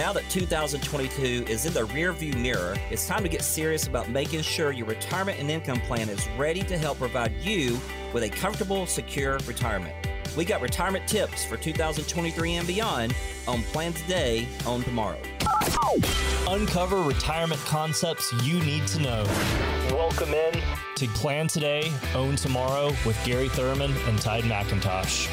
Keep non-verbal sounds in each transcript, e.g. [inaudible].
Now that 2022 is in the rearview mirror, it's time to get serious about making sure your retirement and income plan is ready to help provide you with a comfortable, secure retirement. We got retirement tips for 2023 and beyond on Plan Today, Own Tomorrow. Uncover retirement concepts you need to know. Welcome in to Plan Today, Own Tomorrow with Gary Thurman and Tide McIntosh.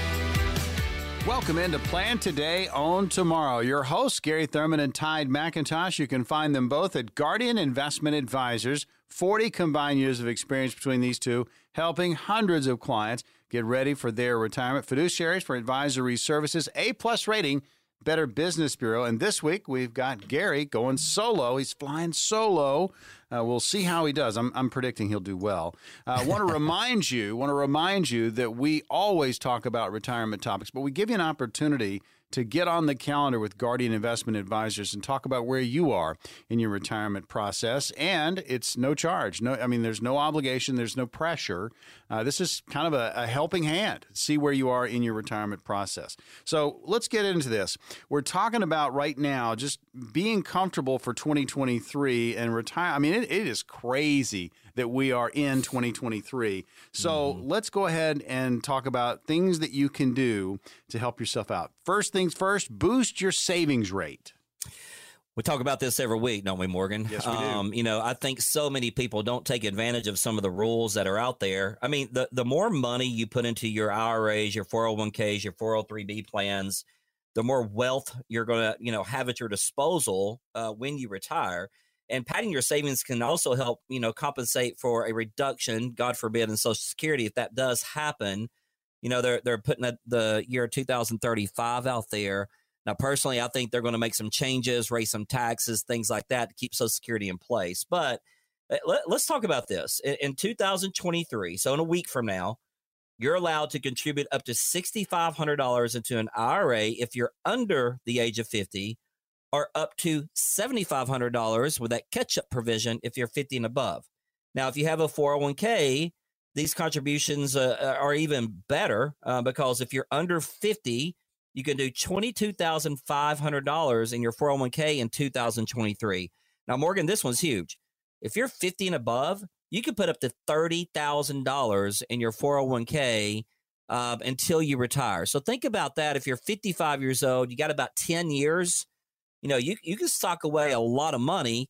Welcome into Plan Today, Own Tomorrow. Your hosts, Gary Thurman and Tide McIntosh. You can find them both at Guardian Investment Advisors. 40 combined years of experience between these two, helping hundreds of clients get ready for their retirement. Fiduciaries for advisory services, A plus rating Better Business Bureau. And this week we've got Gary going solo. He's flying solo. Uh, we'll see how he does. I'm, I'm predicting he'll do well. I uh, want to remind you, want to remind you that we always talk about retirement topics, but we give you an opportunity to get on the calendar with Guardian Investment Advisors and talk about where you are in your retirement process. And it's no charge. No, I mean, there's no obligation, there's no pressure. Uh, this is kind of a, a, helping hand. See where you are in your retirement process. So let's get into this. We're talking about right now just being comfortable for 2023 and retire. I mean, it, it is crazy that we are in 2023. So mm-hmm. let's go ahead and talk about things that you can do to help yourself out. First things first, boost your savings rate. We talk about this every week, don't we, Morgan? Yes, we do. Um, you know, I think so many people don't take advantage of some of the rules that are out there. I mean, the, the more money you put into your IRAs, your 401ks, your 403b plans, the more wealth you're going to, you know, have at your disposal uh, when you retire and padding your savings can also help you know compensate for a reduction god forbid in social security if that does happen. You know they're they're putting the year 2035 out there. Now personally i think they're going to make some changes raise some taxes things like that to keep social security in place. But eh, let, us talk about this. In, in 2023 so in a week from now you're allowed to contribute up to $6500 into an ira if you're under the age of 50 are up to $7,500 with that catch up provision if you're 50 and above. Now, if you have a 401k, these contributions uh, uh, are even better uh, because if you're under 50, you can do $22,500 in your 401k in 2023. Now, Morgan, this one's huge. If you're 50 and above, you can put up to $30,000 in your 401k uh, until you retire. So think about that. If you're 55 years old, you got about 10 years you know, you, you can stock away a lot of money,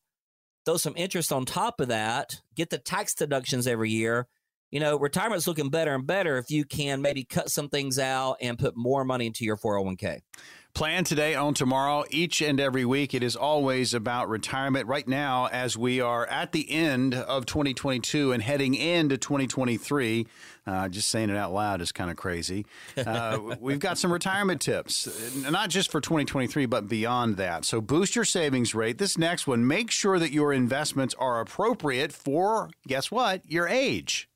throw some interest on top of that, get the tax deductions every year. You know, retirement's looking better and better if you can maybe cut some things out and put more money into your 401k. Plan today, own tomorrow, each and every week. It is always about retirement. Right now, as we are at the end of 2022 and heading into 2023, uh, just saying it out loud is kind of crazy. Uh, [laughs] we've got some retirement tips, not just for 2023, but beyond that. So boost your savings rate. This next one, make sure that your investments are appropriate for, guess what, your age.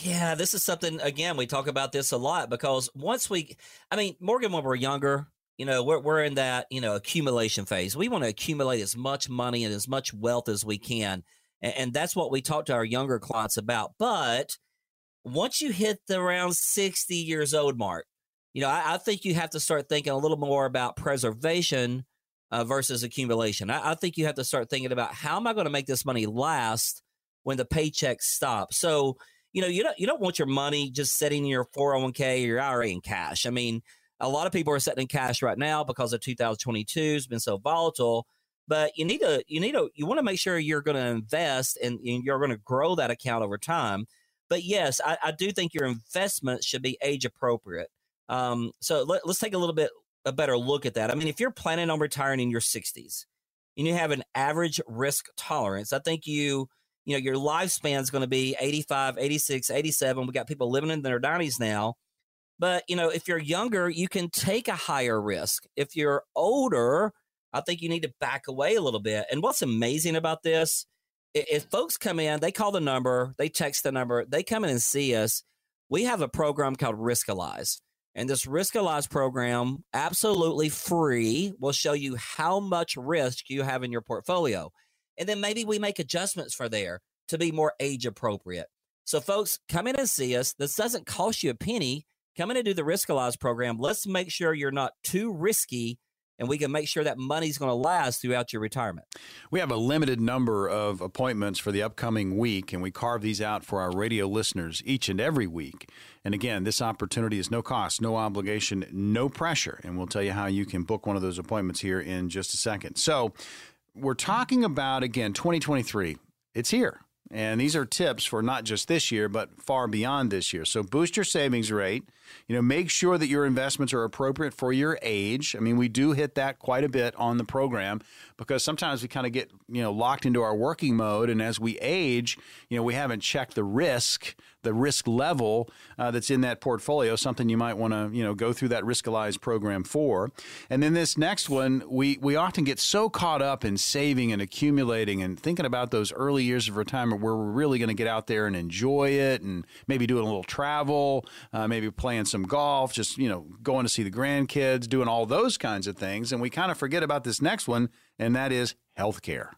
Yeah, this is something, again, we talk about this a lot because once we, I mean, Morgan, when we're younger, you know we're, we're in that you know accumulation phase. We want to accumulate as much money and as much wealth as we can and, and, that's what we talk to our younger clients about but once you hit the around 60 years old mark you know i, I think you have to start thinking a little more about preservation uh, versus accumulation. I, I think you have to start thinking about how am i going to make this money last when the paycheck stops? So you know you don't you don't want your money just sitting in your 401k or your ira in cash. I mean a lot of people are sitting in cash right now because of 2022 has been so volatile. But you need to, you need to, you want to make sure you're going to invest and you're going to grow that account over time. But yes, I, I do think your investment should be age appropriate. Um, so let, let's take a little bit a better look at that. I mean, if you're planning on retiring in your 60s and you have an average risk tolerance, I think you, you know, your lifespan is going to be 85, 86, 87. We got people living in their 90s now. But, you know, if you're younger, you can take a higher risk. If you're older, I think you need to back away a little bit. And what's amazing about this, if folks come in, they call the number, they text the number, they come in and see us. We have a program called Riskalyze. And this Riskalyze program, absolutely free, will show you how much risk you have in your portfolio. And then maybe we make adjustments for there to be more age appropriate. So, folks, come in and see us. This doesn't cost you a penny come in and do the Riskalyze program. Let's make sure you're not too risky and we can make sure that money's going to last throughout your retirement. We have a limited number of appointments for the upcoming week, and we carve these out for our radio listeners each and every week. And again, this opportunity is no cost, no obligation, no pressure. And we'll tell you how you can book one of those appointments here in just a second. So, we're talking about, again, 2023. It's here. And these are tips for not just this year, but far beyond this year. So boost your savings rate. You know, make sure that your investments are appropriate for your age. I mean, we do hit that quite a bit on the program because sometimes we kind of get, you know, locked into our working mode. And as we age, you know, we haven't checked the risk the risk level uh, that's in that portfolio, something you might want to you know go through that Riskalyze program for. And then this next one, we we often get so caught up in saving and accumulating and thinking about those early years of retirement where we're really going to get out there and enjoy it and maybe doing a little travel, uh, maybe playing some golf, just you know going to see the grandkids, doing all those kinds of things, and we kind of forget about this next one, and that is healthcare.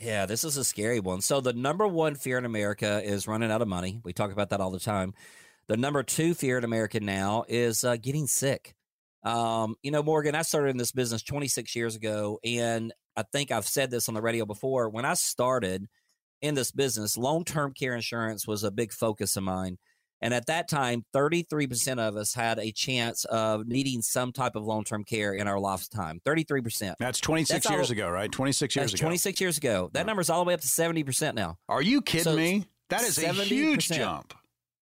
Yeah, this is a scary one. So the number one fear in America is running out of money. We talk about that all the time. The number two fear in America now is uh, getting sick. Um, you know, Morgan, I started in this business 26 years ago, and I think I've said this on the radio before. When I started in this business, long term care insurance was a big focus of mine. And at that time, 33% of us had a chance of needing some type of long term care in our lifetime. 33%. That's 26 that's years all, ago, right? 26 years ago. 26 years ago. That number's all the way up to 70% now. Are you kidding so me? That is 70%. a huge jump.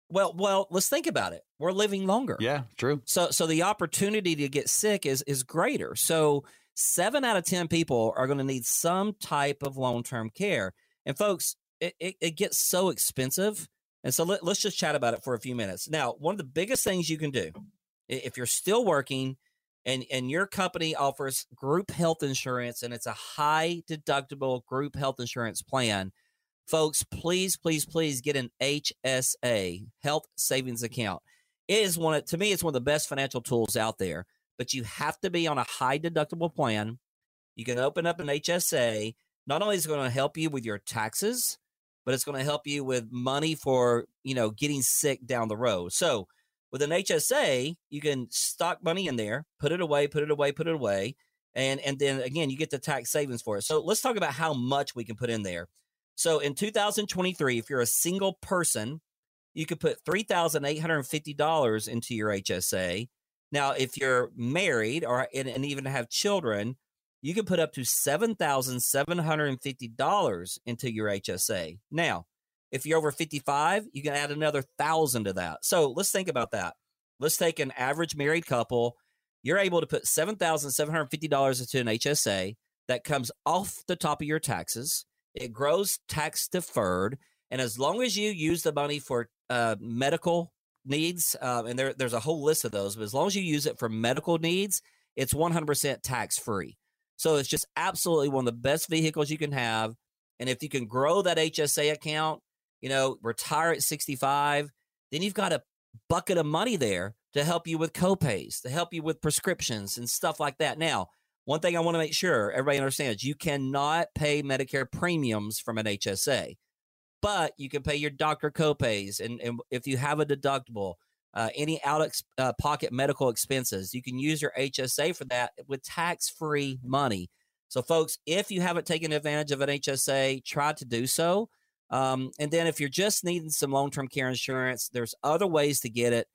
Well, well, let's think about it. We're living longer. Yeah, true. So so the opportunity to get sick is is greater. So 7 out of 10 people are going to need some type of long-term care. And folks, it, it, it gets so expensive and so let, us just chat about it for a few minutes. Now, one of the biggest things you can do if you're still working and, and your company offers group health insurance and it's a high deductible group health insurance plan, folks, please, please, please get an HSA health savings account. It is one of, to me, it's one of the best financial tools out there, but you have to be on a high deductible plan. You can open up an HSA. Not only is it going to help you with your taxes, but it's going to help you with money for, you know, getting sick down the road. So with an HSA, you can stock money in there, put it away, put it away, put it away. And, and then again, you get the tax savings for it. So let's talk about how much we can put in there. So in 2023, if you're a single person, you could put $3,850 into your HSA. Now, if you're married or and, and even have children, you can put up to $7,750 into your HSA. Now, if you're over 55, you can add another thousand to that. So let's think about that. Let's take an average married couple. You're able to put $7,750 into an HSA that comes off the top of your taxes. It grows tax deferred. And as long as you use the money for uh, medical needs, uh, and there, there's a whole list of those, but as long as you use it for medical needs, it's 100% tax free. So it's just absolutely one of the best vehicles you can have. And if you can grow that HSA account, you know, retire at 65, then you've got a bucket of money there to help you with copays, to help you with prescriptions and stuff like that. Now, one thing I want to make sure everybody understands you cannot pay Medicare premiums from an HSA, but you can pay your doctor copays. And, and if you have a deductible, uh, any out ex- uh, pocket medical expenses. You can use your HSA for that with tax free money. So, folks, if you haven't taken advantage of an HSA, try to do so. Um, and then, if you're just needing some long term care insurance, there's other ways to get it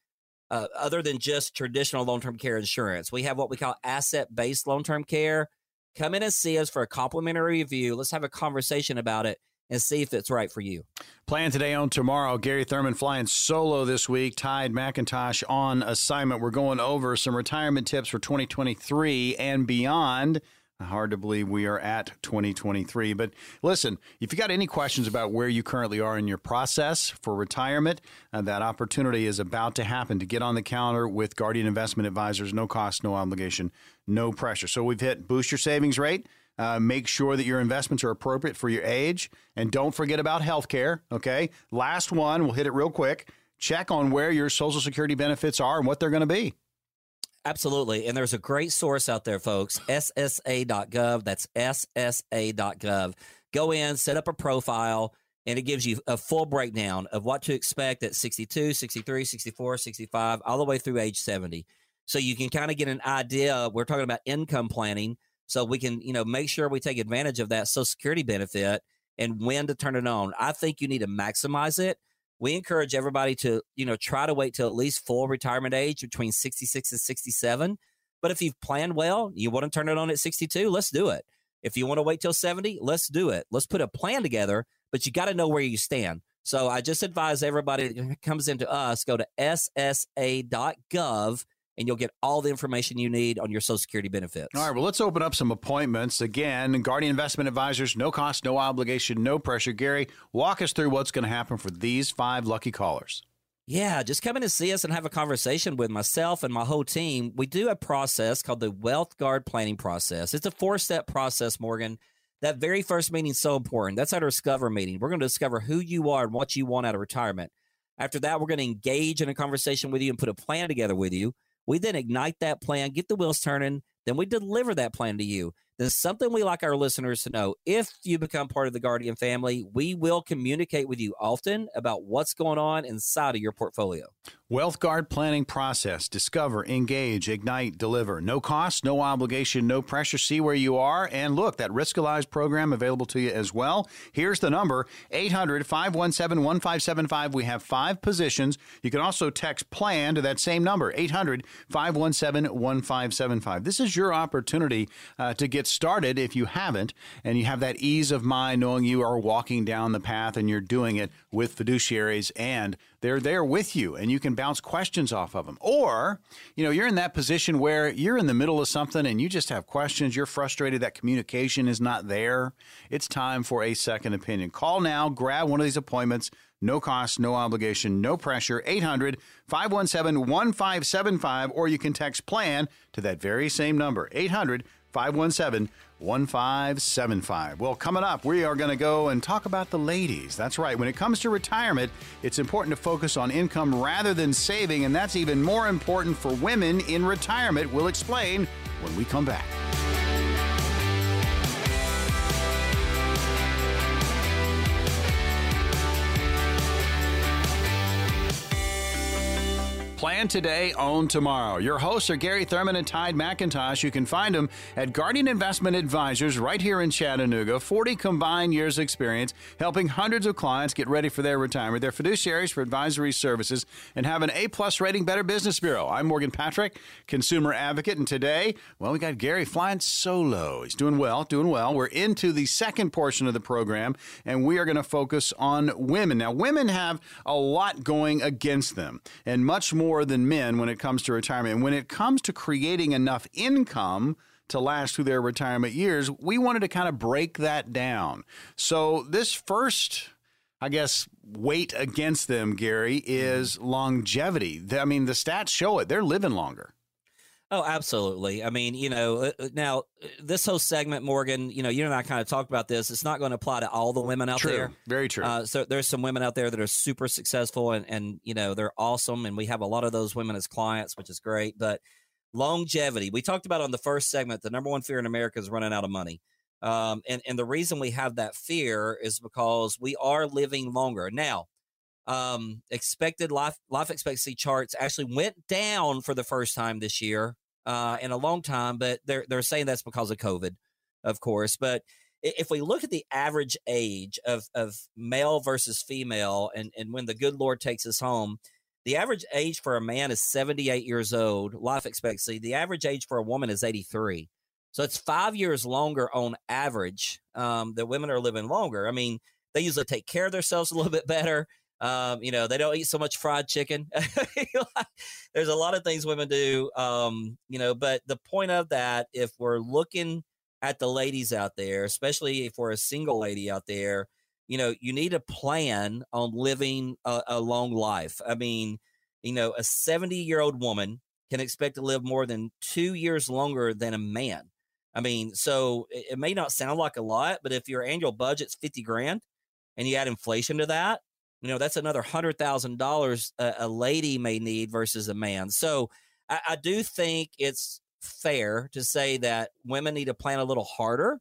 uh, other than just traditional long term care insurance. We have what we call asset based long term care. Come in and see us for a complimentary review. Let's have a conversation about it and see if it's right for you. Plan today on tomorrow. Gary Thurman flying solo this week. Tide McIntosh on assignment. We're going over some retirement tips for 2023 and beyond. Hard to believe we are at 2023. But listen, if you got any questions about where you currently are in your process for retirement, uh, that opportunity is about to happen to get on the counter with Guardian Investment Advisors. No cost, no obligation, no pressure. So we've hit boost your savings rate. Uh, make sure that your investments are appropriate for your age. And don't forget about health care. Okay. Last one, we'll hit it real quick. Check on where your Social Security benefits are and what they're going to be. Absolutely. And there's a great source out there, folks ssa.gov. That's ssa.gov. Go in, set up a profile, and it gives you a full breakdown of what to expect at 62, 63, 64, 65, all the way through age 70. so you can kind of get an idea. We're talking about income planning, so we can you know make sure we take advantage of that Social Security benefit and when to turn it on. I think you need to maximize it. We encourage everybody to you know try to wait till at least full retirement age between 66 and 67. But if you've planned well, you want to turn it on at 62, let's do it. If you want to wait till 70, let's do it. Let's put a plan together, but you got to know where you stand. So I just advise everybody that comes into us, go to ssa.gov and you'll get all the information you need on your Social Security benefits. All right, well, let's open up some appointments. Again, Guardian Investment Advisors, no cost, no obligation, no pressure. Gary, walk us through what's going to happen for these five lucky callers. Yeah, just come in and see us and have a conversation with myself and my whole team. We do a process called the Wealth Guard Planning Process. It's a four step process, Morgan that very first meeting is so important. That's our discover meeting. We're going to discover who you are and what you want out of retirement. After that, we're going to engage in a conversation with you and put a plan together with you. We then ignite that plan, get the wheels turning, then we deliver that plan to you. There's something we like our listeners to know. If you become part of the Guardian family, we will communicate with you often about what's going on inside of your portfolio. Wealth Guard planning process. Discover, engage, ignite, deliver. No cost, no obligation, no pressure. See where you are. And look, that Riskalyze program available to you as well. Here's the number 800 517 1575. We have five positions. You can also text PLAN to that same number 800 517 1575. This is your opportunity uh, to get started if you haven't, and you have that ease of mind knowing you are walking down the path and you're doing it with fiduciaries and they're there with you and you can bounce questions off of them. Or, you know, you're in that position where you're in the middle of something and you just have questions, you're frustrated that communication is not there. It's time for a second opinion. Call now, grab one of these appointments. No cost, no obligation, no pressure. 800 517 1575, or you can text PLAN to that very same number. 800 517 1575. Well, coming up, we are going to go and talk about the ladies. That's right. When it comes to retirement, it's important to focus on income rather than saving, and that's even more important for women in retirement. We'll explain when we come back. Plan today, own tomorrow. Your hosts are Gary Thurman and Tide McIntosh. You can find them at Guardian Investment Advisors right here in Chattanooga. 40 combined years experience helping hundreds of clients get ready for their retirement. They're fiduciaries for advisory services and have an A-plus rating Better Business Bureau. I'm Morgan Patrick, consumer advocate, and today, well, we got Gary flying solo. He's doing well, doing well. We're into the second portion of the program, and we are going to focus on women. Now, women have a lot going against them, and much more than men when it comes to retirement. And when it comes to creating enough income to last through their retirement years, we wanted to kind of break that down. So, this first, I guess, weight against them, Gary, is mm-hmm. longevity. I mean, the stats show it. They're living longer. Oh, absolutely. I mean, you know, uh, uh, now uh, this whole segment, Morgan, you know, you and I kind of talked about this. It's not going to apply to all the women out true. there. Very true. Uh, so there's some women out there that are super successful and, and, you know, they're awesome. And we have a lot of those women as clients, which is great. But longevity, we talked about on the first segment, the number one fear in America is running out of money. Um, and, and the reason we have that fear is because we are living longer. Now, um, expected life life expectancy charts actually went down for the first time this year uh, in a long time, but they're they're saying that's because of COVID, of course. But if we look at the average age of of male versus female, and and when the good Lord takes us home, the average age for a man is 78 years old, life expectancy. The average age for a woman is 83. So it's five years longer on average um, that women are living longer. I mean, they usually take care of themselves a little bit better. Um, you know, they don't eat so much fried chicken. [laughs] There's a lot of things women do, um, you know, but the point of that, if we're looking at the ladies out there, especially if we're a single lady out there, you know, you need a plan on living a, a long life. I mean, you know, a 70 year old woman can expect to live more than two years longer than a man. I mean, so it, it may not sound like a lot, but if your annual budget's 50 grand and you add inflation to that, you know that's another hundred thousand dollars a lady may need versus a man. So I, I, do think it's fair to say that women need to plan a little harder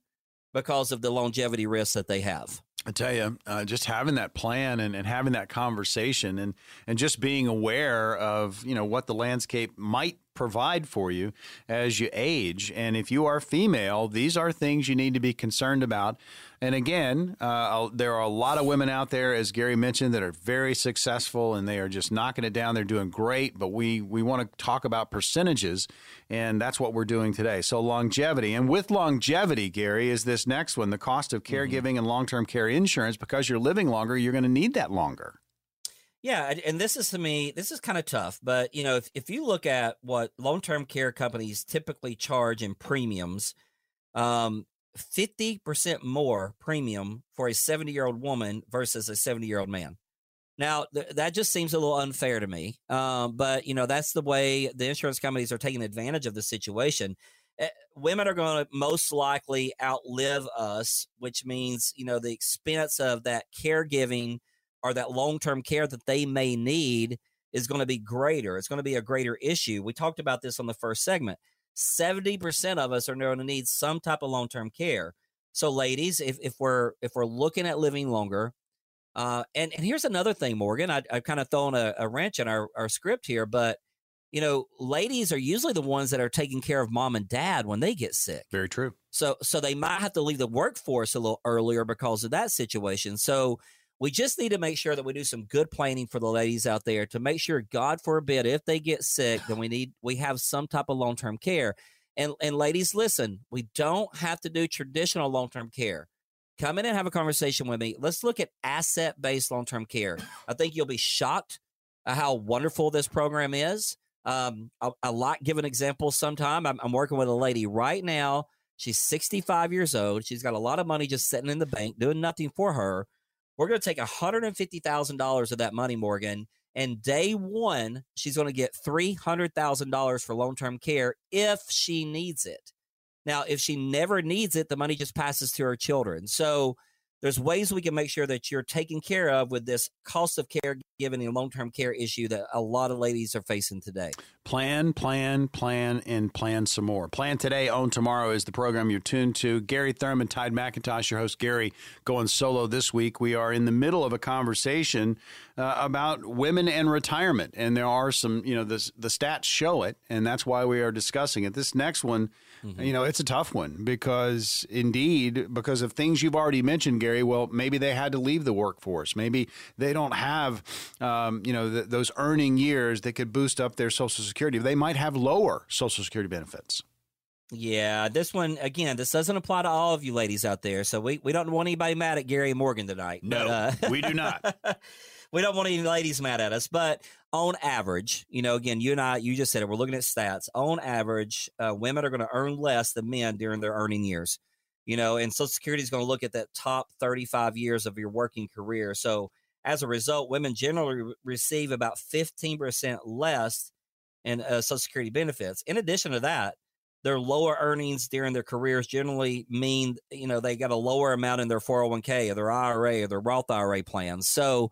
because of the longevity risks that they have. I tell you, uh, just having that plan and, and having that conversation and, and just being aware of, you know, what the landscape might provide for you as you age. And if you are female, these are things you need to be concerned about. And again, uh, there are a lot of women out there, as Gary mentioned, that are very successful and they are just knocking it down. They're doing great, but we, we want to talk about percentages, and that's what we're doing today. So, longevity. And with longevity, Gary, is this next one the cost of mm-hmm. caregiving mm-hmm. and long term care insurance. Because you're living longer, you're going to need that longer. Yeah, and this is to me, this is kind of tough, but you know, if, if you look at what long-term care companies typically charge in premiums, um, 50% more premium for a 70-year-old woman versus a 70-year-old man. Now, th- that just seems a little unfair to me. Um, but you know, that's the way the insurance companies are taking advantage of the situation. Uh, women are going to most likely outlive us, which means, you know, the expense of that caregiving – or that long term care that they may need is going to be greater. It's going to be a greater issue. We talked about this on the first segment. 70% of us are going to need some type of long term care. So, ladies, if, if we're if we're looking at living longer, uh, and and here's another thing, Morgan. I, I've kind of thrown a, a wrench in our, our script here, but you know, ladies are usually the ones that are taking care of mom and dad when they get sick. Very true. So so they might have to leave the workforce a little earlier because of that situation. So we just need to make sure that we do some good planning for the ladies out there to make sure, God forbid, if they get sick, then we need we have some type of long term care. And and ladies, listen, we don't have to do traditional long term care. Come in and have a conversation with me. Let's look at asset based long term care. I think you'll be shocked at how wonderful this program is. Um, I, I like giving examples sometime. I'm, I'm working with a lady right now. She's 65 years old. She's got a lot of money just sitting in the bank, doing nothing for her we're going to take $150,000 of that money, Morgan, and day one, she's going to get $300,000 for long term care if she needs it. Now, if she never needs it, the money just passes to her children. So there's ways we can make sure that you're taken care of with this cost of care given and long-term care issue that a lot of ladies are facing today. Plan, plan, plan, and plan some more. Plan today, own tomorrow is the program you're tuned to. Gary Thurman, Tide McIntosh, your host. Gary going solo this week. We are in the middle of a conversation uh, about women and retirement, and there are some, you know, the the stats show it, and that's why we are discussing it. This next one Mm-hmm. You know, it's a tough one because indeed, because of things you've already mentioned, Gary, well, maybe they had to leave the workforce. Maybe they don't have, um, you know, th- those earning years that could boost up their Social Security. They might have lower Social Security benefits. Yeah, this one again. This doesn't apply to all of you ladies out there, so we, we don't want anybody mad at Gary Morgan tonight. No, but, uh, [laughs] we do not. [laughs] we don't want any ladies mad at us, but on average, you know, again, you and I, you just said it. We're looking at stats. On average, uh, women are going to earn less than men during their earning years. You know, and Social Security is going to look at that top 35 years of your working career. So as a result, women generally receive about 15% less in uh, Social Security benefits. In addition to that, their lower earnings during their careers generally mean, you know, they got a lower amount in their 401k or their IRA or their Roth IRA plans. So,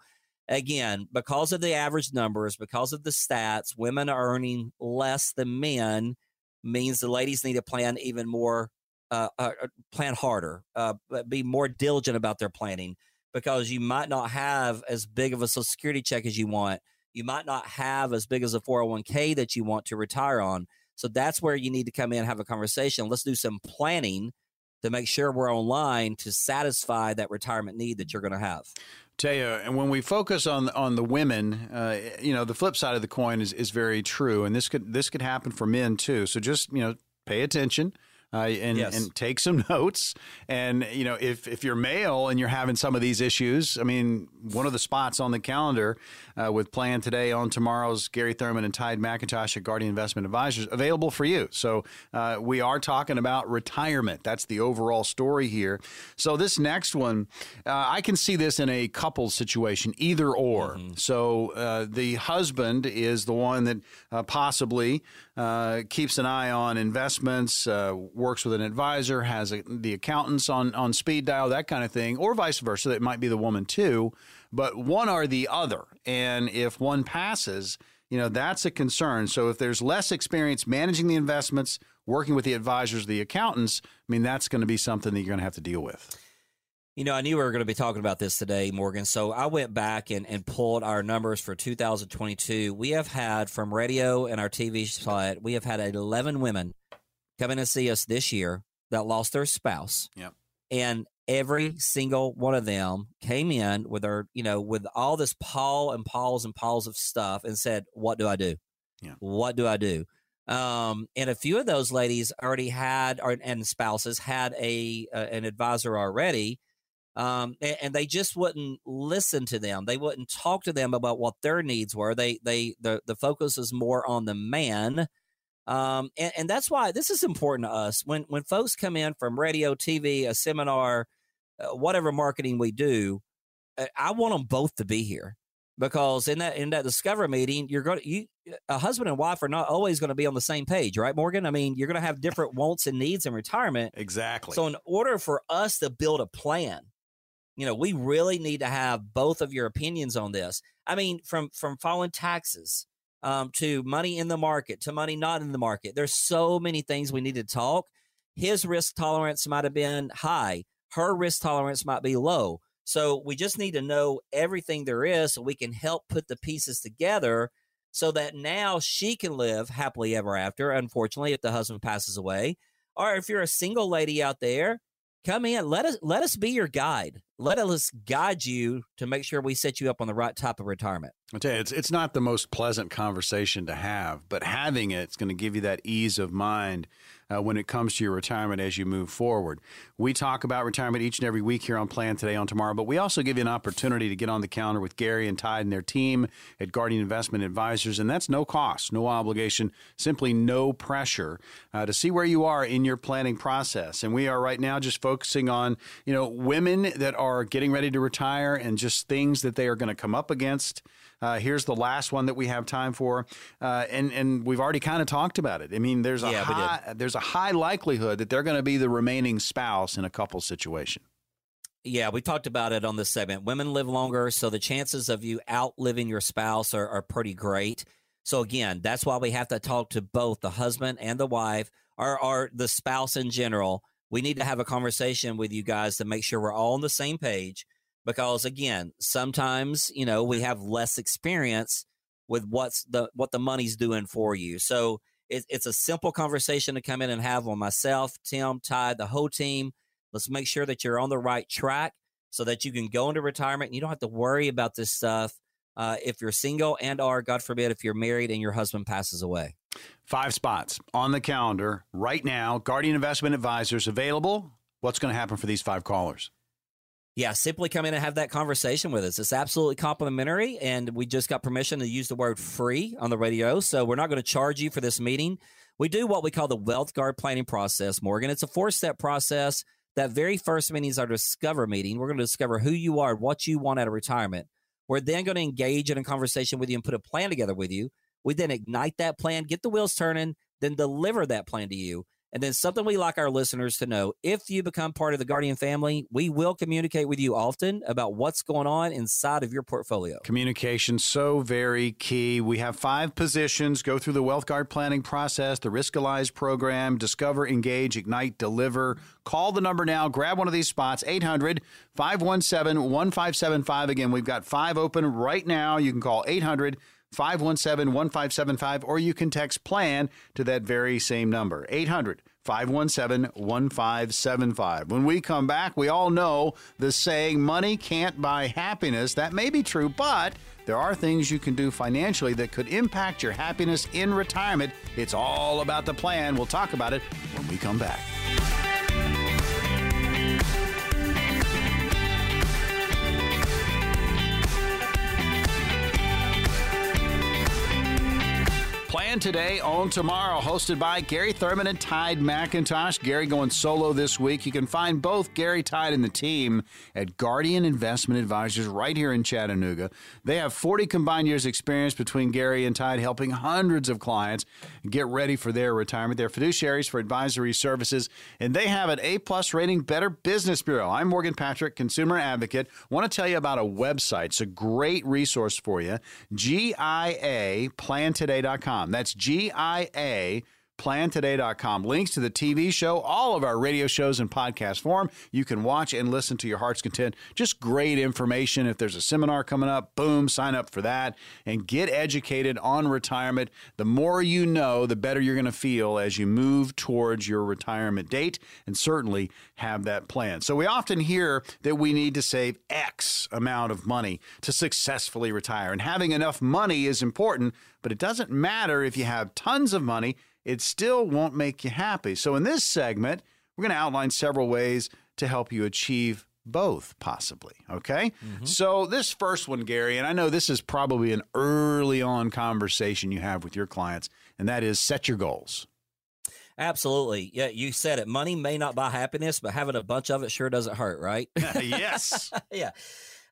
again, because of the average numbers, because of the stats, women are earning less than men means the ladies need to plan even more, uh, uh, uh plan harder, uh, be more diligent about their planning because you might not have as big of a social security check as you want. You might not have as big as a 401k that you want to retire on. So that's where you need to come in and have a conversation. Let's do some planning to make sure we're online to satisfy that retirement need that you're going to have. Tell you, and when we focus on on the women, uh, you know, the flip side of the coin is, is very true, and this could this could happen for men too. So just you know, pay attention uh, and yes. and take some [laughs] notes. And you know, if if you're male and you're having some of these issues, I mean, one of the spots on the calendar uh, with Plan Today on tomorrow's Gary Thurman and Tide McIntosh at Guardian Investment Advisors available for you. So uh, we are talking about retirement. That's the overall story here. So this next one, uh, I can see this in a couple situation, either or. Mm-hmm. So uh, the husband is the one that uh, keeps an eye on investments works with an advisor, has a, the accountants on, on speed dial, that kind of thing, or vice versa. It might be the woman too, but one or the other. And if one passes, you know, that's a concern. So if there's less experience managing the investments, working with the advisors, the accountants, I mean, that's going to be something that you're going to have to deal with. You know, I knew we were going to be talking about this today, Morgan. So I went back and, and pulled our numbers for 2022. We have had from radio and our TV side, we have had 11 women come in and see us this year that lost their spouse. Yep. And every single one of them came in with their, you know, with all this pall and palls and palls of stuff and said, What do I do? Yeah. What do I do? Um, and a few of those ladies already had, or, and spouses had a, uh, an advisor already um, and, and, they just wouldn't listen to them. They wouldn't talk to them about what their needs were. They they the the focus is more on the man, um, and, and that's why this is important to us. When when folks come in from radio, TV, a seminar, uh, whatever marketing we do, uh, I want them both to be here because in that in that discover meeting, you're going to you a husband and wife are not always going to be on the same page, right, Morgan? I mean, you're going to have different wants and needs in retirement. Exactly. So in order for us to build a plan you know we really need to have both of your opinions on this. I mean from from falling taxes um, to money in the market to money not in the market there's so many things we need to talk. His risk tolerance might have been high. Her risk tolerance might be low. So we just need to know everything there is so we can help put the pieces together so that now she can live happily ever after unfortunately if the husband passes away. Or if you're a single lady out there come in let us let us be your guide. Let us guide you to make sure we set you up on the right type of retirement. I tell you it's, it's not the most pleasant conversation to have but having it, it's going to give you that ease of mind uh, when it comes to your retirement as you move forward. We talk about retirement each and every week here on Plan Today on Tomorrow, but we also give you an opportunity to get on the calendar with Gary and Tide and their team at Guardian Investment Advisors, and that's no cost, no obligation, simply no pressure uh, to see where you are in your planning process. And we are right now just focusing on you know women that are getting ready to retire and just things that they are going to come up against. Uh, here's the last one that we have time for, uh, and and we've already kind of talked about it. I mean, there's a yeah, high, there's a high likelihood that they're going to be the remaining spouse in a couple situation. Yeah, we talked about it on this segment. Women live longer, so the chances of you outliving your spouse are, are pretty great. So again, that's why we have to talk to both the husband and the wife, or, or the spouse in general. We need to have a conversation with you guys to make sure we're all on the same page because again, sometimes, you know, we have less experience with what's the what the money's doing for you. So it, it's a simple conversation to come in and have with myself, Tim, Ty, the whole team. Let's make sure that you're on the right track so that you can go into retirement and you don't have to worry about this stuff uh, if you're single and or God forbid if you're married and your husband passes away. Five spots on the calendar right now. Guardian Investment Advisors available. What's going to happen for these five callers? Yeah, simply come in and have that conversation with us. It's absolutely complimentary, and we just got permission to use the word free on the radio. So we're not going to charge you for this meeting. We do what we call the Wealth Guard planning process, Morgan. It's a four step process. That very first meeting is our discover meeting. We're going to discover who you are, what you want out of retirement. We're then going to engage in a conversation with you and put a plan together with you. We then ignite that plan, get the wheels turning, then deliver that plan to you. And then something we like our listeners to know if you become part of the Guardian family, we will communicate with you often about what's going on inside of your portfolio. Communication, so very key. We have five positions go through the Wealth Guard planning process, the Riskalyze program, discover, engage, ignite, deliver. Call the number now, grab one of these spots, 800 517 1575. Again, we've got five open right now. You can call 800 517 1575, or you can text PLAN to that very same number, 800 517 1575. When we come back, we all know the saying, money can't buy happiness. That may be true, but there are things you can do financially that could impact your happiness in retirement. It's all about the plan. We'll talk about it when we come back. Plan Today, Own Tomorrow, hosted by Gary Thurman and Tide McIntosh. Gary going solo this week. You can find both Gary Tide and the team at Guardian Investment Advisors right here in Chattanooga. They have 40 combined years experience between Gary and Tide helping hundreds of clients get ready for their retirement. They're fiduciaries for advisory services, and they have an A-plus rating Better Business Bureau. I'm Morgan Patrick, consumer advocate. want to tell you about a website. It's a great resource for you, GIAPlantoday.com. That's G I A plantoday.com. Links to the TV show, all of our radio shows in podcast form. You can watch and listen to your heart's content. Just great information. If there's a seminar coming up, boom, sign up for that and get educated on retirement. The more you know, the better you're going to feel as you move towards your retirement date and certainly have that plan. So we often hear that we need to save X amount of money to successfully retire. And having enough money is important, but it doesn't matter if you have tons of money it still won't make you happy. So, in this segment, we're going to outline several ways to help you achieve both, possibly. Okay. Mm-hmm. So, this first one, Gary, and I know this is probably an early on conversation you have with your clients, and that is set your goals. Absolutely. Yeah, you said it. Money may not buy happiness, but having a bunch of it sure doesn't hurt, right? [laughs] [laughs] yes. yeah.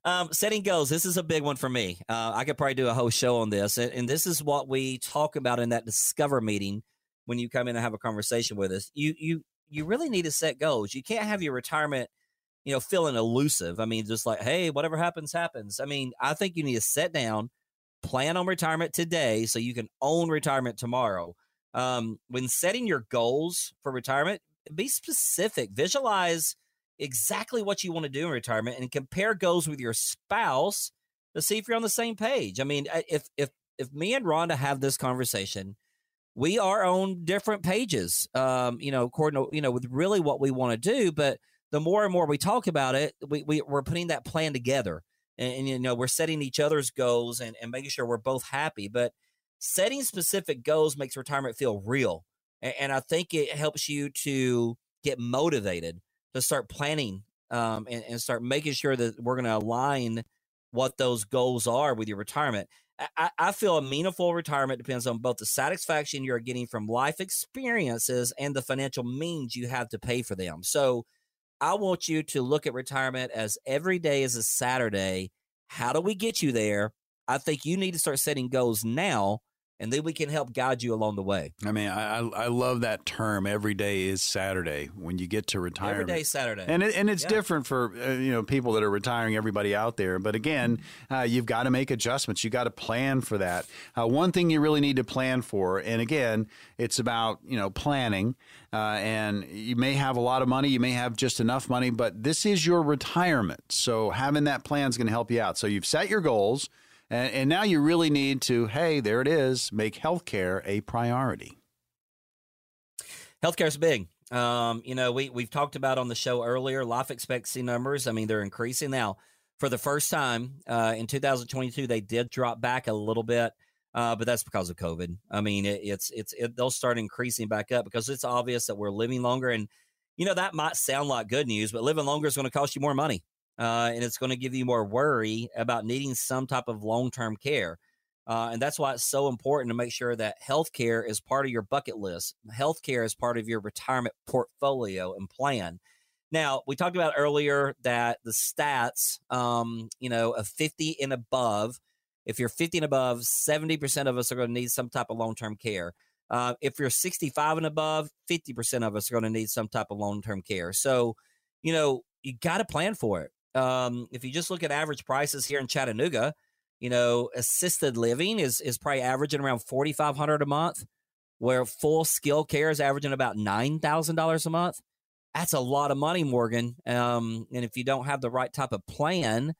Um, setting goals. This is a big one for me. Uh, I could probably do a whole show on this. And, and, this is what we talk about in that Discover meeting when you come in and have a conversation with us. You you you really need to set goals. You can't have your retirement, you know, feeling elusive. I mean, just like, hey, whatever happens, happens. I mean, I think you need to set down, plan on retirement today so you can own retirement tomorrow. Um, when setting your goals for retirement, be specific. Visualize exactly what you want to do in retirement and compare goals with your spouse to see if you're on the same page. I mean, if if if me and Rhonda have this conversation we are on different pages, um, you know, according to, you know, with really what we want to do. But the more and more we talk about it, we, we, we're putting that plan together and, and, you know, we're setting each other's goals and, and making sure we're both happy. But setting specific goals makes retirement feel real. And, and I think it helps you to get motivated to start planning um, and, and start making sure that we're going to align what those goals are with your retirement. I, I feel a meaningful retirement depends on both the satisfaction you're getting from life experiences and the financial means you have to pay for them. So I want you to look at retirement as every day is a Saturday. How do we get you there? I think you need to start setting goals now and then we can help guide you along the way. I mean, I I love that term. Every day is Saturday when you get to retirement. Every day Saturday, and it, and it's yeah. different for uh, you know people that are retiring. Everybody out there, but again, uh, you've got to make adjustments. You got to plan for that. Uh, one thing you really need to plan for, and again, it's about you know planning. Uh, and you may have a lot of money, you may have just enough money, but this is your retirement. So having that plan is going to help you out. So you've set your goals. And, and now you really need to, hey, there it is, make healthcare a priority. Healthcare is big. Um, you know, we we've talked about on the show earlier life expectancy numbers. I mean, they're increasing now. For the first time uh, in 2022, they did drop back a little bit, uh, but that's because of COVID. I mean, it, it's it's it, they'll start increasing back up because it's obvious that we're living longer, and you know that might sound like good news, but living longer is going to cost you more money uh, and it's going to give you more worry about needing some type of long term care. Uh, and that's why it's so important to make sure that healthcare is part of your bucket list. Healthcare is part of your retirement portfolio and plan. Now, we talked about earlier that the stats, um, you know, of 50 and above, if you're 50 and above, 70% of us are going to need some type of long term care. Uh, if you're 65 and above, 50% of us are going to need some type of long term care. So, you know, you got to plan for it. Um, if you just look at average prices here in Chattanooga, you know, assisted living is is probably averaging around forty five hundred a month, where full skill care is averaging about nine thousand dollars a month. That's a lot of money, Morgan. Um, and if you don't have the right type of plan,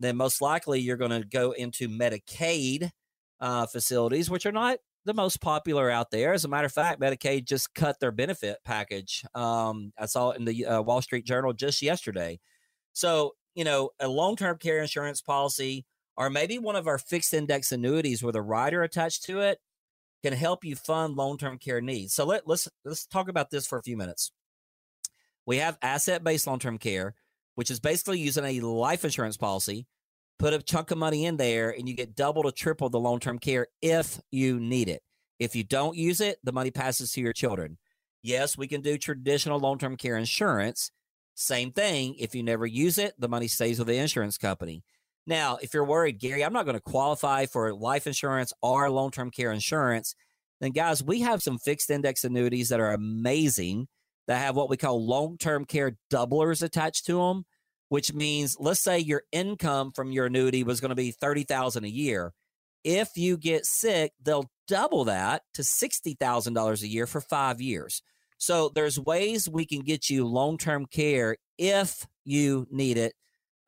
then most likely you're going to go into Medicaid uh, facilities, which are not the most popular out there. As a matter of fact, Medicaid just cut their benefit package. Um, I saw it in the uh, Wall Street Journal just yesterday. So, you know, a long term care insurance policy or maybe one of our fixed index annuities with a rider attached to it can help you fund long term care needs. So let, let's let's talk about this for a few minutes. We have asset based long term care, which is basically using a life insurance policy, put a chunk of money in there, and you get double to triple the long term care if you need it. If you don't use it, the money passes to your children. Yes, we can do traditional long term care insurance, same thing. If you never use it, the money stays with the insurance company. Now, if you're worried, Gary, I'm not going to qualify for life insurance or long term care insurance, then guys, we have some fixed index annuities that are amazing that have what we call long term care doublers attached to them, which means let's say your income from your annuity was going to be 30,000 a year. If you get sick, they'll double that to $60,000 a year for five years. So there's ways we can get you long term care if you need it.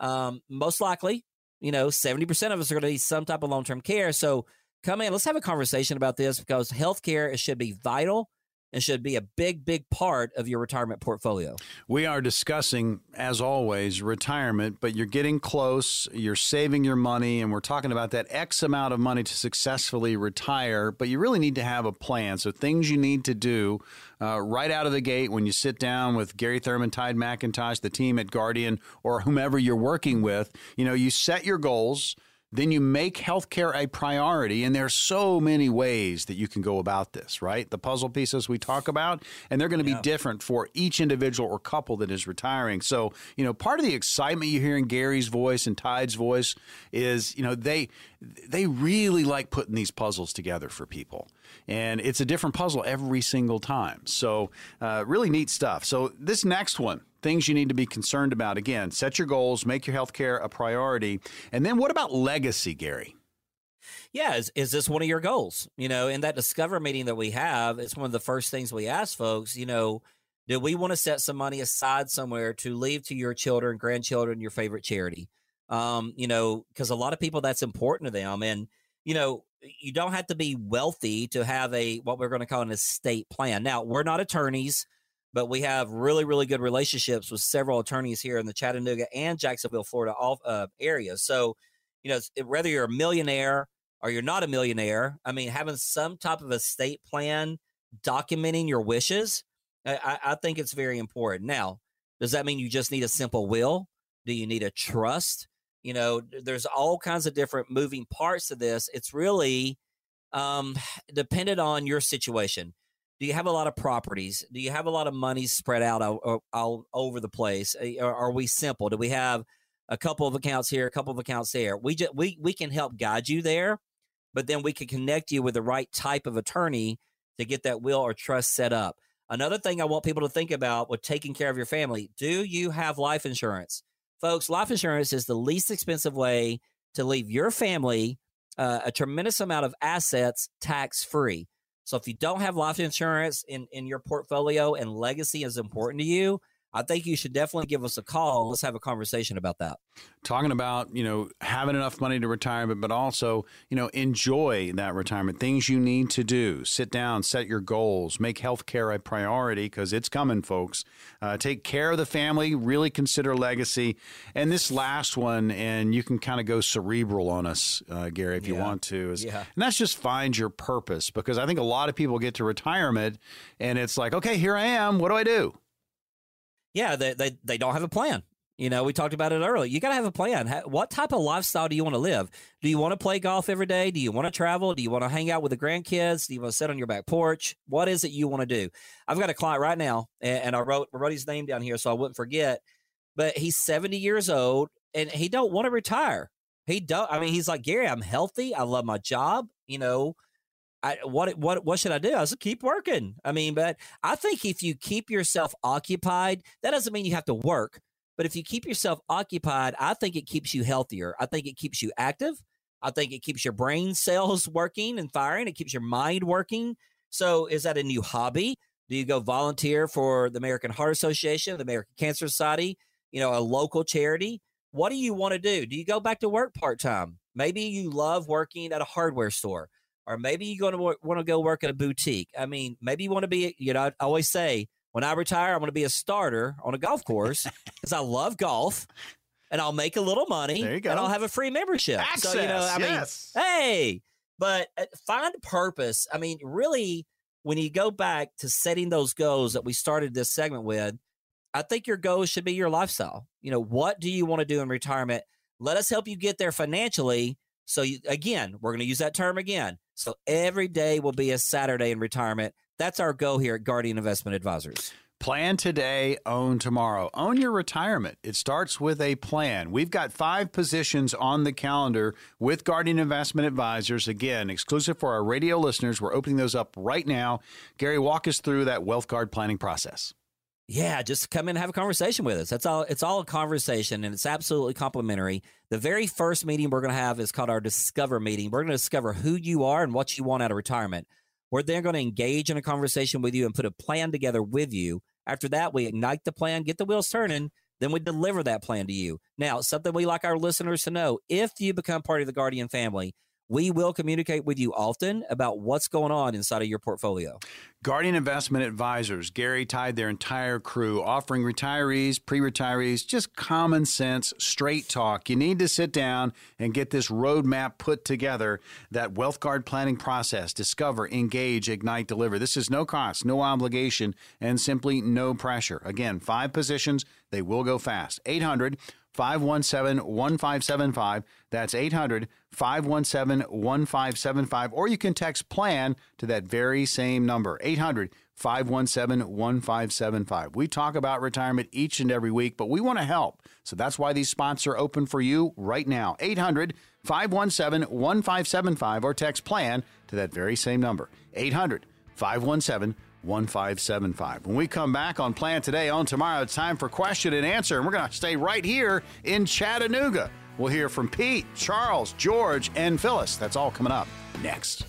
Um, most likely, you know, 70% of us are going to need some type of long term care. So come in, let's have a conversation about this because healthcare should be vital and should be a big, big part of your retirement portfolio. We are discussing, as always, retirement, but you're getting close, you're saving your money, and we're talking about that X amount of money to successfully retire, but you really need to have a plan. So, things you need to do uh, right out of the gate when you sit down with Gary Thurman, Tide McIntosh, the team at Guardian, or whomever you're working with, you know, you set your goals then you make healthcare a priority. And there are so many ways that you can go about this, right? The puzzle pieces we talk about, and they're going to yeah. be different for each individual or couple that is retiring. So, you know, part of the excitement you hear in Gary's voice and Tide's voice is, you know, they they really like putting these puzzles together for people. And it's a different puzzle every single time. So, uh, really neat stuff. So, this next one, things you need to be concerned about. Again, set your goals, make your health care a priority. And then what about legacy, Gary? Yeah, is, is this one of your goals? You know, in that Discover meeting that we have, it's one of the first things we ask folks, you know, do we want to set some money aside somewhere to leave to your children, grandchildren, your favorite charity? Um, you know, because a lot of people that's important to them. And, you know, you don't have to be wealthy to have a what we're going to call an estate plan. Now, we're not attorneys but we have really, really good relationships with several attorneys here in the Chattanooga and Jacksonville, Florida all, uh, areas. So, you know, whether you're a millionaire or you're not a millionaire, I mean, having some type of estate plan documenting your wishes, I, I think it's very important. Now, does that mean you just need a simple will? Do you need a trust? You know, there's all kinds of different moving parts to this. It's really um, [sighs] dependent on your situation do you have a lot of properties? Do you have a lot of money spread out all, all over the place? Are, are, we simple? Do we have a couple of accounts here, a couple of accounts there? We just we we can help guide you there, but then we can connect you with the right type of attorney to get that will or trust set up. Another thing I want people to think about with taking care of your family: Do you have life insurance, folks? Life insurance is the least expensive way to leave your family uh, a tremendous amount of assets tax free. So if you don't have life insurance in, in your portfolio and legacy is important to you, I think you should definitely give us a call. Let's have a conversation about that. Talking about, you know, having enough money to retire, but also, you know, enjoy that retirement. Things you need to do. Sit down, set your goals, make healthcare a priority because it's coming, folks. Uh, take care of the family, really consider legacy. And this last one, and you can kind of go cerebral on us, uh, Gary, if you want to. Is, yeah. And that's just find your purpose because I think a lot of people get to retirement and it's like, okay, here I am. What do I do? Yeah, they, they, they don't have a plan. You know, we talked about it earlier. You got to have a plan. What type of lifestyle do you want to live? Do you want to play golf every day? Do you want to travel? Do you want to hang out with the grandkids? Do you want to sit on your back porch? What is it you want to do? I've got a client right now, and I wrote wrote his name down here so I wouldn't forget. But he's 70 years old, and he don't want to retire. He don't. I mean, he's like Gary. I'm healthy. I love my job. You know, I, what what what should I do? I said keep working. I mean, but I think if you keep yourself occupied, that doesn't mean you have to work. But if you keep yourself occupied, I think it keeps you healthier. I think it keeps you active. I think it keeps your brain cells working and firing. It keeps your mind working. So, is that a new hobby? Do you go volunteer for the American Heart Association, the American Cancer Society, you know, a local charity? What do you want to do? Do you go back to work part time? Maybe you love working at a hardware store or maybe you're going to want to go work at a boutique. I mean, maybe you want to be, you know, I always say when I retire, I'm going to be a starter on a golf course [laughs] because I love golf and I'll make a little money there you go. and I'll have a free membership. Access, so, you know, I yes. mean, hey, but uh, find purpose. I mean, really, when you go back to setting those goals that we started this segment with, I think your goals should be your lifestyle. You know, what do you want to do in retirement? Let us help you get there financially. So, you, again, we're going to use that term again so every day will be a Saturday in retirement. That's our goal here at Guardian Investment Advisors. Plan today, own tomorrow. Own your retirement. It starts with a plan. We've got five positions on the calendar with Guardian Investment Advisors. Again, exclusive for our radio listeners. We're opening those up right now. Gary, walk us through that wealth guard planning process. Yeah, just come in and have a conversation with us. That's all. It's all a conversation, and it's absolutely complimentary. The very first meeting we're going to have is called our Discover meeting. We're going to discover who you are and what you want out of retirement. We're then going to engage in a conversation with you and put a plan together with you. After that, we ignite the plan, get the wheels turning, then we deliver that plan to you. Now, something we like our listeners to know: if you become part of the Guardian family, we will communicate with you often about what's going on inside of your portfolio. Guardian Investment Advisors, Gary Tide their entire crew, offering retirees, pre retirees, just common sense, straight talk. You need to sit down and get this roadmap put together that Wealth Guard planning process discover, engage, ignite, deliver. This is no cost, no obligation, and simply no pressure. Again, five positions, they will go fast. 800 517 1575. That's 800 517 1575. Or you can text PLAN to that very same number 800 517 1575. We talk about retirement each and every week, but we want to help. So that's why these spots are open for you right now. 800 517 1575 or text PLAN to that very same number 800 517 1575. When we come back on Plan Today, on tomorrow, it's time for question and answer, and we're going to stay right here in Chattanooga. We'll hear from Pete, Charles, George, and Phyllis. That's all coming up next.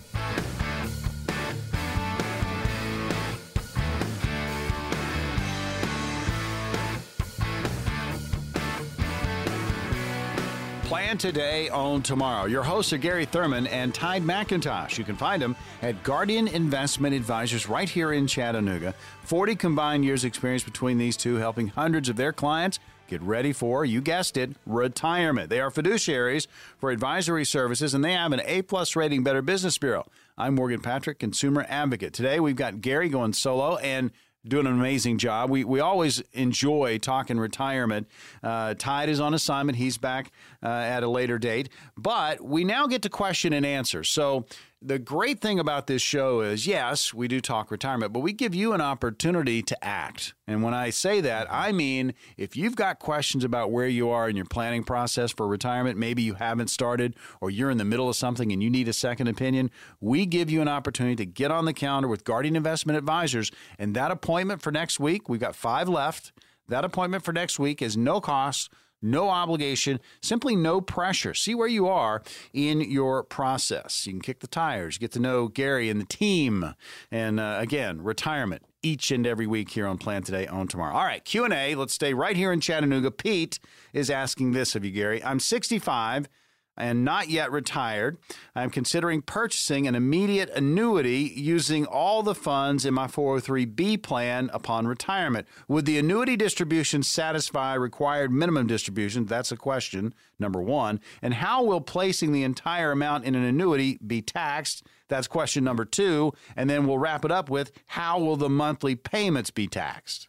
Plan today, own tomorrow. Your hosts are Gary Thurman and Tide McIntosh. You can find them at Guardian Investment Advisors right here in Chattanooga. 40 combined years experience between these two, helping hundreds of their clients get ready for, you guessed it, retirement. They are fiduciaries for advisory services and they have an A plus rating Better Business Bureau. I'm Morgan Patrick, consumer advocate. Today we've got Gary going solo and doing an amazing job. We, we always enjoy talking retirement. Uh, Tide is on assignment. He's back uh, at a later date. But we now get to question and answer. So the great thing about this show is yes, we do talk retirement, but we give you an opportunity to act. And when I say that, mm-hmm. I mean if you've got questions about where you are in your planning process for retirement, maybe you haven't started or you're in the middle of something and you need a second opinion, we give you an opportunity to get on the calendar with Guardian Investment Advisors. And that appointment for next week, we've got five left. That appointment for next week is no cost no obligation, simply no pressure. See where you are in your process. You can kick the tires, get to know Gary and the team, and uh, again, retirement each and every week here on Plan Today, Own Tomorrow. All right, Q&A. Let's stay right here in Chattanooga. Pete is asking this of you, Gary. I'm 65 and not yet retired. I'm considering purchasing an immediate annuity using all the funds in my 403b plan upon retirement. Would the annuity distribution satisfy required minimum distribution? That's a question, number one. And how will placing the entire amount in an annuity be taxed? That's question number two. And then we'll wrap it up with how will the monthly payments be taxed?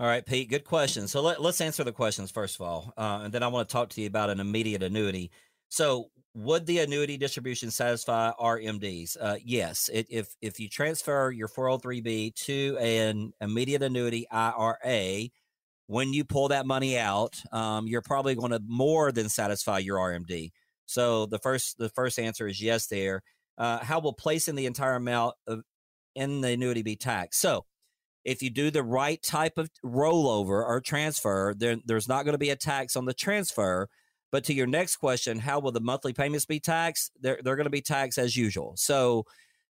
All right, Pete, good question. So let, us answer the questions first of all. Uh, and then I want to talk to you about an immediate annuity. So, would the annuity distribution satisfy RMDs? Uh, yes. It, if if you transfer your 403b to an immediate annuity IRA, when you pull that money out, um, you're probably going to more than satisfy your RMD. So the first the first answer is yes. There. Uh, how will placing the entire amount of in the annuity be taxed? So if you do the right type of rollover or transfer, then there's not going to be a tax on the transfer but to your next question, how will the monthly payments be taxed? They're, they're going to be taxed as usual. So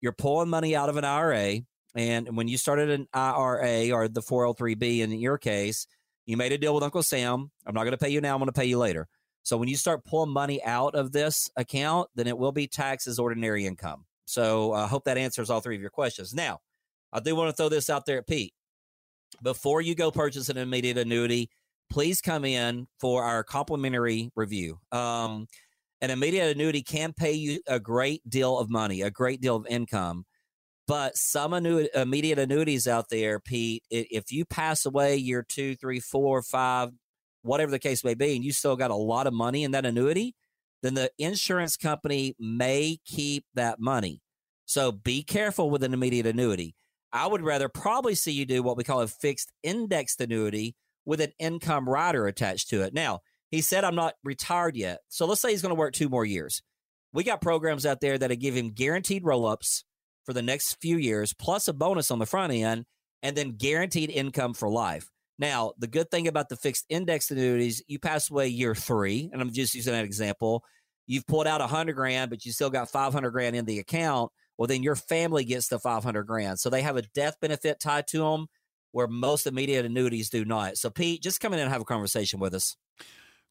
you're pulling money out of an IRA. And when you started an IRA or the 403B in your case, you made a deal with Uncle Sam. I'm not going to pay you now. I'm going to pay you later. So when you start pulling money out of this account, then it will be taxed as ordinary income. So I hope that answers all three of your questions. Now, I do want to throw this out there at Pete. Before you go purchase an immediate annuity, please come in for our complimentary review. Um, an immediate annuity can pay you a great deal of money, a great deal of income. But some annu- immediate annuities out there, Pete, if you pass away year two, three, four, five, whatever the case may be, and you still got a lot of money in that annuity, then the insurance company may keep that money. So be careful with an immediate annuity. I would rather probably see you do what we call a fixed indexed annuity, with an income rider attached to it. Now, he said, I'm not retired yet. So let's say he's going to work two more years. We got programs out there that give him guaranteed roll ups for the next few years, plus a bonus on the front end. and then guaranteed income for life. Now, the good thing about the fixed index annuities, you pass away year three, and I'm just using that example. You've pulled out a hundred grand, but you still got 500 grand in the account. Well, then your family gets the 500 grand. So they have a death benefit tied to them where most immediate annuities do not. So, Pete, just come in and have a conversation with us.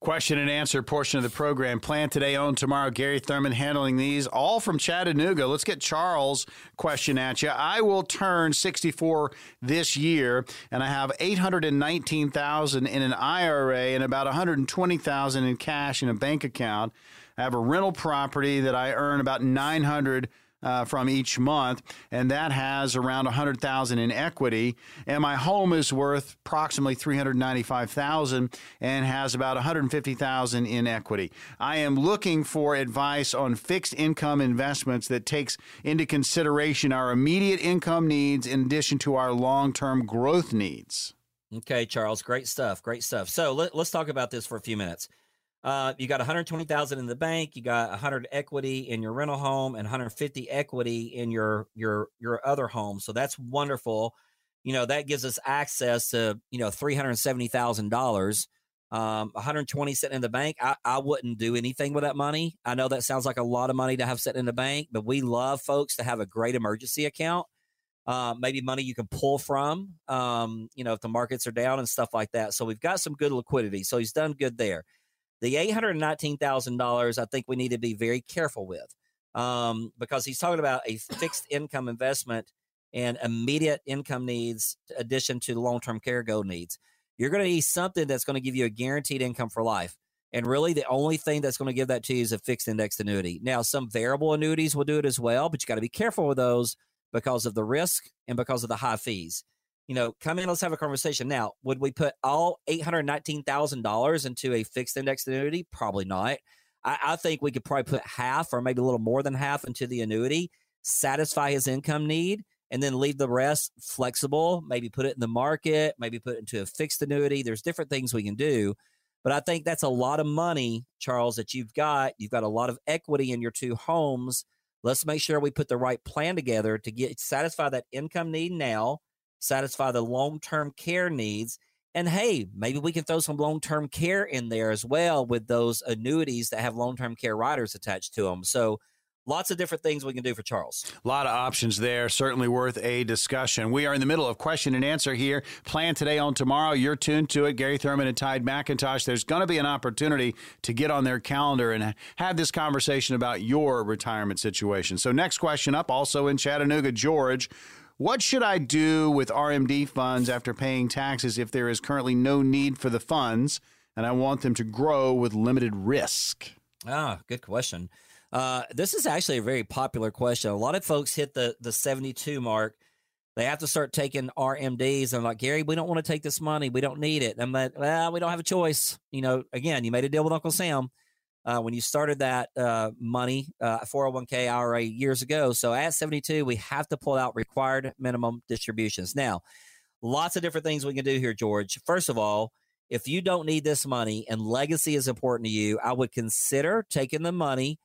Question and answer portion of the program. Plan today, own tomorrow. Gary Thurman handling these, all from Chattanooga. Let's get Charles' question at you. I will turn 64 this year, and I have 819,000 in an IRA and about 120,000 in cash in a bank account. I have a rental property that I earn about 900 uh, from each month, and that has around 100,000 in equity. And my home is worth approximately 395,000 and has about 150,000 in equity. I am looking for advice on fixed income investments that takes into consideration our immediate income needs in addition to our long-term growth needs. Okay, Charles, great stuff. Great stuff. So let, us talk about this for a few minutes. Uh, you got 120,000 in the bank. You got 100 equity in your rental home and 150 equity in your your your other home. So that's wonderful. You know that gives us access to you know three hundred seventy thousand dollars. Um, 120 sitting in the bank. I, I wouldn't do anything with that money. I know that sounds like a lot of money to have sitting in the bank, but we love folks to have a great emergency account. Uh, maybe money you can pull from, um, you know, if the markets are down and stuff like that. So we've got some good liquidity. So he's done good there. The $819,000, I think we need to be very careful with um, because he's talking about a fixed income investment and immediate income needs, addition to long term care goal needs. You're going to need something that's going to give you a guaranteed income for life. And really, the only thing that's going to give that to you is a fixed indexed annuity. Now, some variable annuities will do it as well, but you got to be careful with those because of the risk and because of the high fees you know, come in, let's have a conversation. Now, would we put all $819,000 into a fixed index annuity? Probably not. I, I, think we could probably put half or maybe a little more than half into the annuity, satisfy his income need, and then leave the rest flexible. Maybe put it in the market, maybe put it into a fixed annuity. There's different things we can do. But I think that's a lot of money, Charles, that you've got. You've got a lot of equity in your two homes. Let's make sure we put the right plan together to get satisfy that income need now satisfy the long term care needs. And hey, maybe we can throw some long term care in there as well with those annuities that have long term care riders attached to them. So, lots of different things we can do for Charles. A lot of options there. Certainly worth a discussion. We are in the middle of question and answer here. Plan today on tomorrow. You're tuned to it. Gary Thurman and Tide McIntosh. There's going to be an opportunity to get on their calendar and have this conversation about your retirement situation. So, next question up, also in Chattanooga, George. What should I do with RMD funds after paying taxes if there is currently no need for the funds and I want them to grow with limited risk? Ah, good question. Uh, this is actually a very popular question. A lot of folks hit the the 72 mark. They have to start taking RMDs. I'm like, Gary, we don't want to take this money. We don't need it. I'm like, well, we don't have a choice. You know, again, you made a deal with Uncle Sam uh, when you started that uh, money, uh, 401k IRA years ago. So at 72, we have to pull out required minimum distributions. Now, lots of different things we can do here, George. First of all, if you don't need this money and legacy is important to you, I would consider taking the money,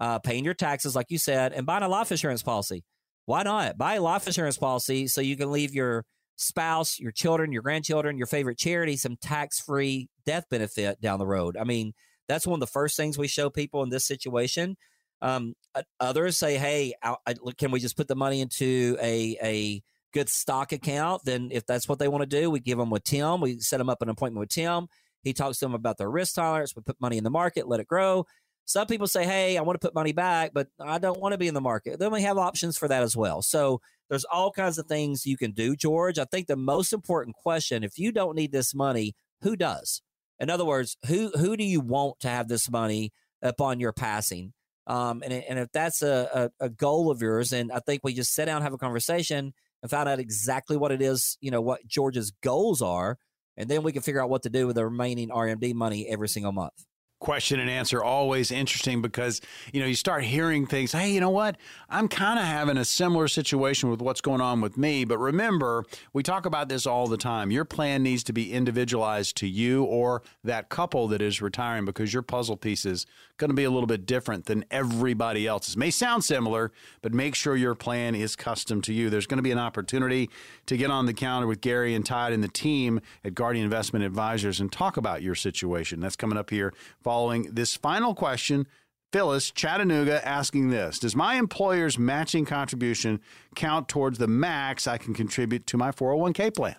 uh, paying your taxes, like you said, and buying a life insurance policy. Why not? Buy a life insurance policy so you can leave your spouse, your children, your grandchildren, your favorite charity some tax free death benefit down the road. I mean, that's one of the first things we show people in this situation. Um, others say, "Hey, I, I, can we just put the money into a a good stock account?" Then, if that's what they want to do, we give them with Tim. We set them up an appointment with Tim. He talks to them about their risk tolerance. We put money in the market, let it grow. Some people say, "Hey, I want to put money back, but I don't want to be in the market." Then we have options for that as well. So there's all kinds of things you can do, George. I think the most important question, if you don't need this money, who does? In other words, who who do you want to have this money upon your passing? Um, and and if that's a, a, a goal of yours, and I think we just sit down, have a conversation, and find out exactly what it is, you know, what George's goals are, and then we can figure out what to do with the remaining RMD money every single month. Question and answer always interesting because you know you start hearing things hey you know what? I'm kind of having a similar situation with what's going on with me but remember we talk about this all the time. Your plan needs to be individualized to you or that couple that is retiring because your puzzle piece is going to be a little bit different than everybody else's. May sound similar but make sure your plan is custom to you. There's going to be an opportunity to get on the counter with gary and todd and the team at guardian investment advisors and talk about your situation. That's coming up here following this final question. Phyllis, Chattanooga, asking this Does my employer's matching contribution count towards the max I can contribute to my 401k plan?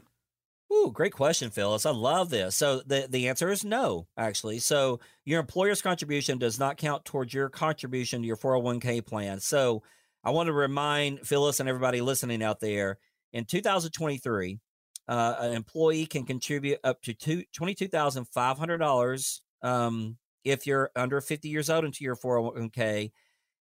Ooh, great question, Phyllis. I love this. So the, the answer is no, actually. So your employer's contribution does not count towards your contribution to your 401k plan. So I want to remind Phyllis and everybody listening out there in 2023, uh, an employee can contribute up to two, $22,500 um, if you're under 50 years old into your 401k.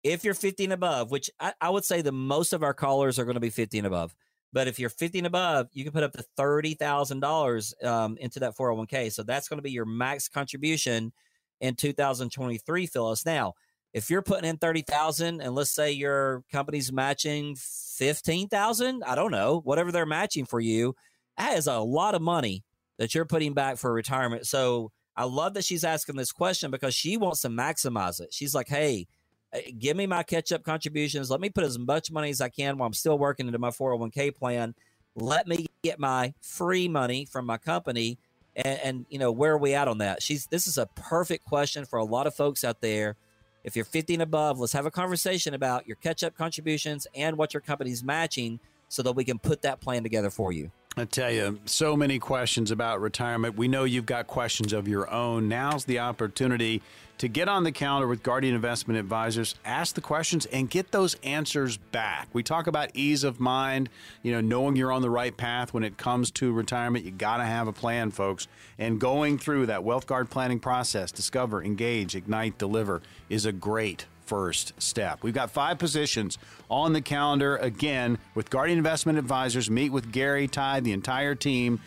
If you're 50 and above, which I, I would say the most of our callers are going to be 50 and above, but if you're 50 and above, you can put up to $30,000 um, into that 401k. So that's going to be your max contribution in 2023, Phyllis. Now, if you're putting in 30,000 and let's say your company's matching 15,000, I don't know, whatever they're matching for you, that is a lot of money that you're putting back for retirement. So I love that she's asking this question because she wants to maximize it. She's like, hey, eh, give me my catch up contributions. Let me put as much money as I can while I'm still working into my 401k plan. Let me get my free money from my company. And, and, you know, where are we at on that? She's this is a perfect question for a lot of folks out there. If you're 50 and above, let's have a conversation about your catch up contributions and what your company's matching so that we can put that plan together for you. I tell you, so many questions about retirement. We know you've got questions of your own. Now's the opportunity to get on the calendar with Guardian Investment Advisors, ask the questions, and get those answers back. We talk about ease of mind, you know, knowing you're on the right path when it comes to retirement. You got to have a plan, folks. And going through that Wealth Guard planning process, discover, engage, ignite, deliver, is a great first step. We've got five positions on the calendar again with Guardian Investment Advisors. Meet with Gary, Tide, the entire team.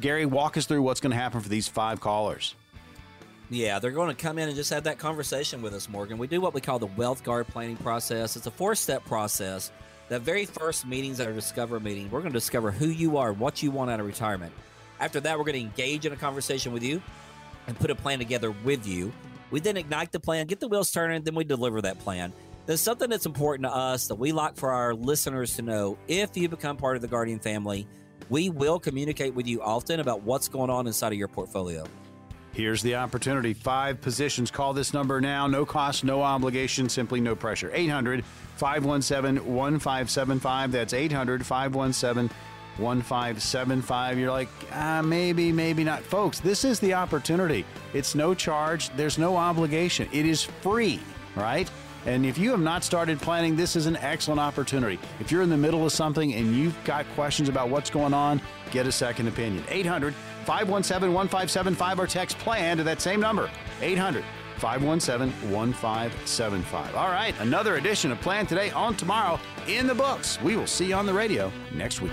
Gary, walk us through what's going to happen for these five callers. Yeah, they're going to come in and just have that conversation with us, Morgan. We do what we call the Wealth Guard planning process. It's a four step process. The very first meetings at our Discover meeting, we're going to discover who you are, what you want out of retirement. After that, we're going to engage in a conversation with you and put a plan together with you. We then ignite the plan, get the wheels turning, then we deliver that plan. There's something that's important to us that we like for our listeners to know. If you become part of the Guardian family, we will communicate with you often about what's going on inside of your portfolio. Here's the opportunity. Five positions. Call this number now. No cost, no obligation, simply no pressure. 800 517 1575. That's 800 517 1575. You're like, ah, maybe, maybe not. Folks, this is the opportunity. It's no charge, there's no obligation. It is free, right? And if you have not started planning, this is an excellent opportunity. If you're in the middle of something and you've got questions about what's going on, get a second opinion. 800 517 1575 or text plan to that same number. 800 517 1575. All right, another edition of Plan Today on tomorrow in the books. We will see you on the radio next week.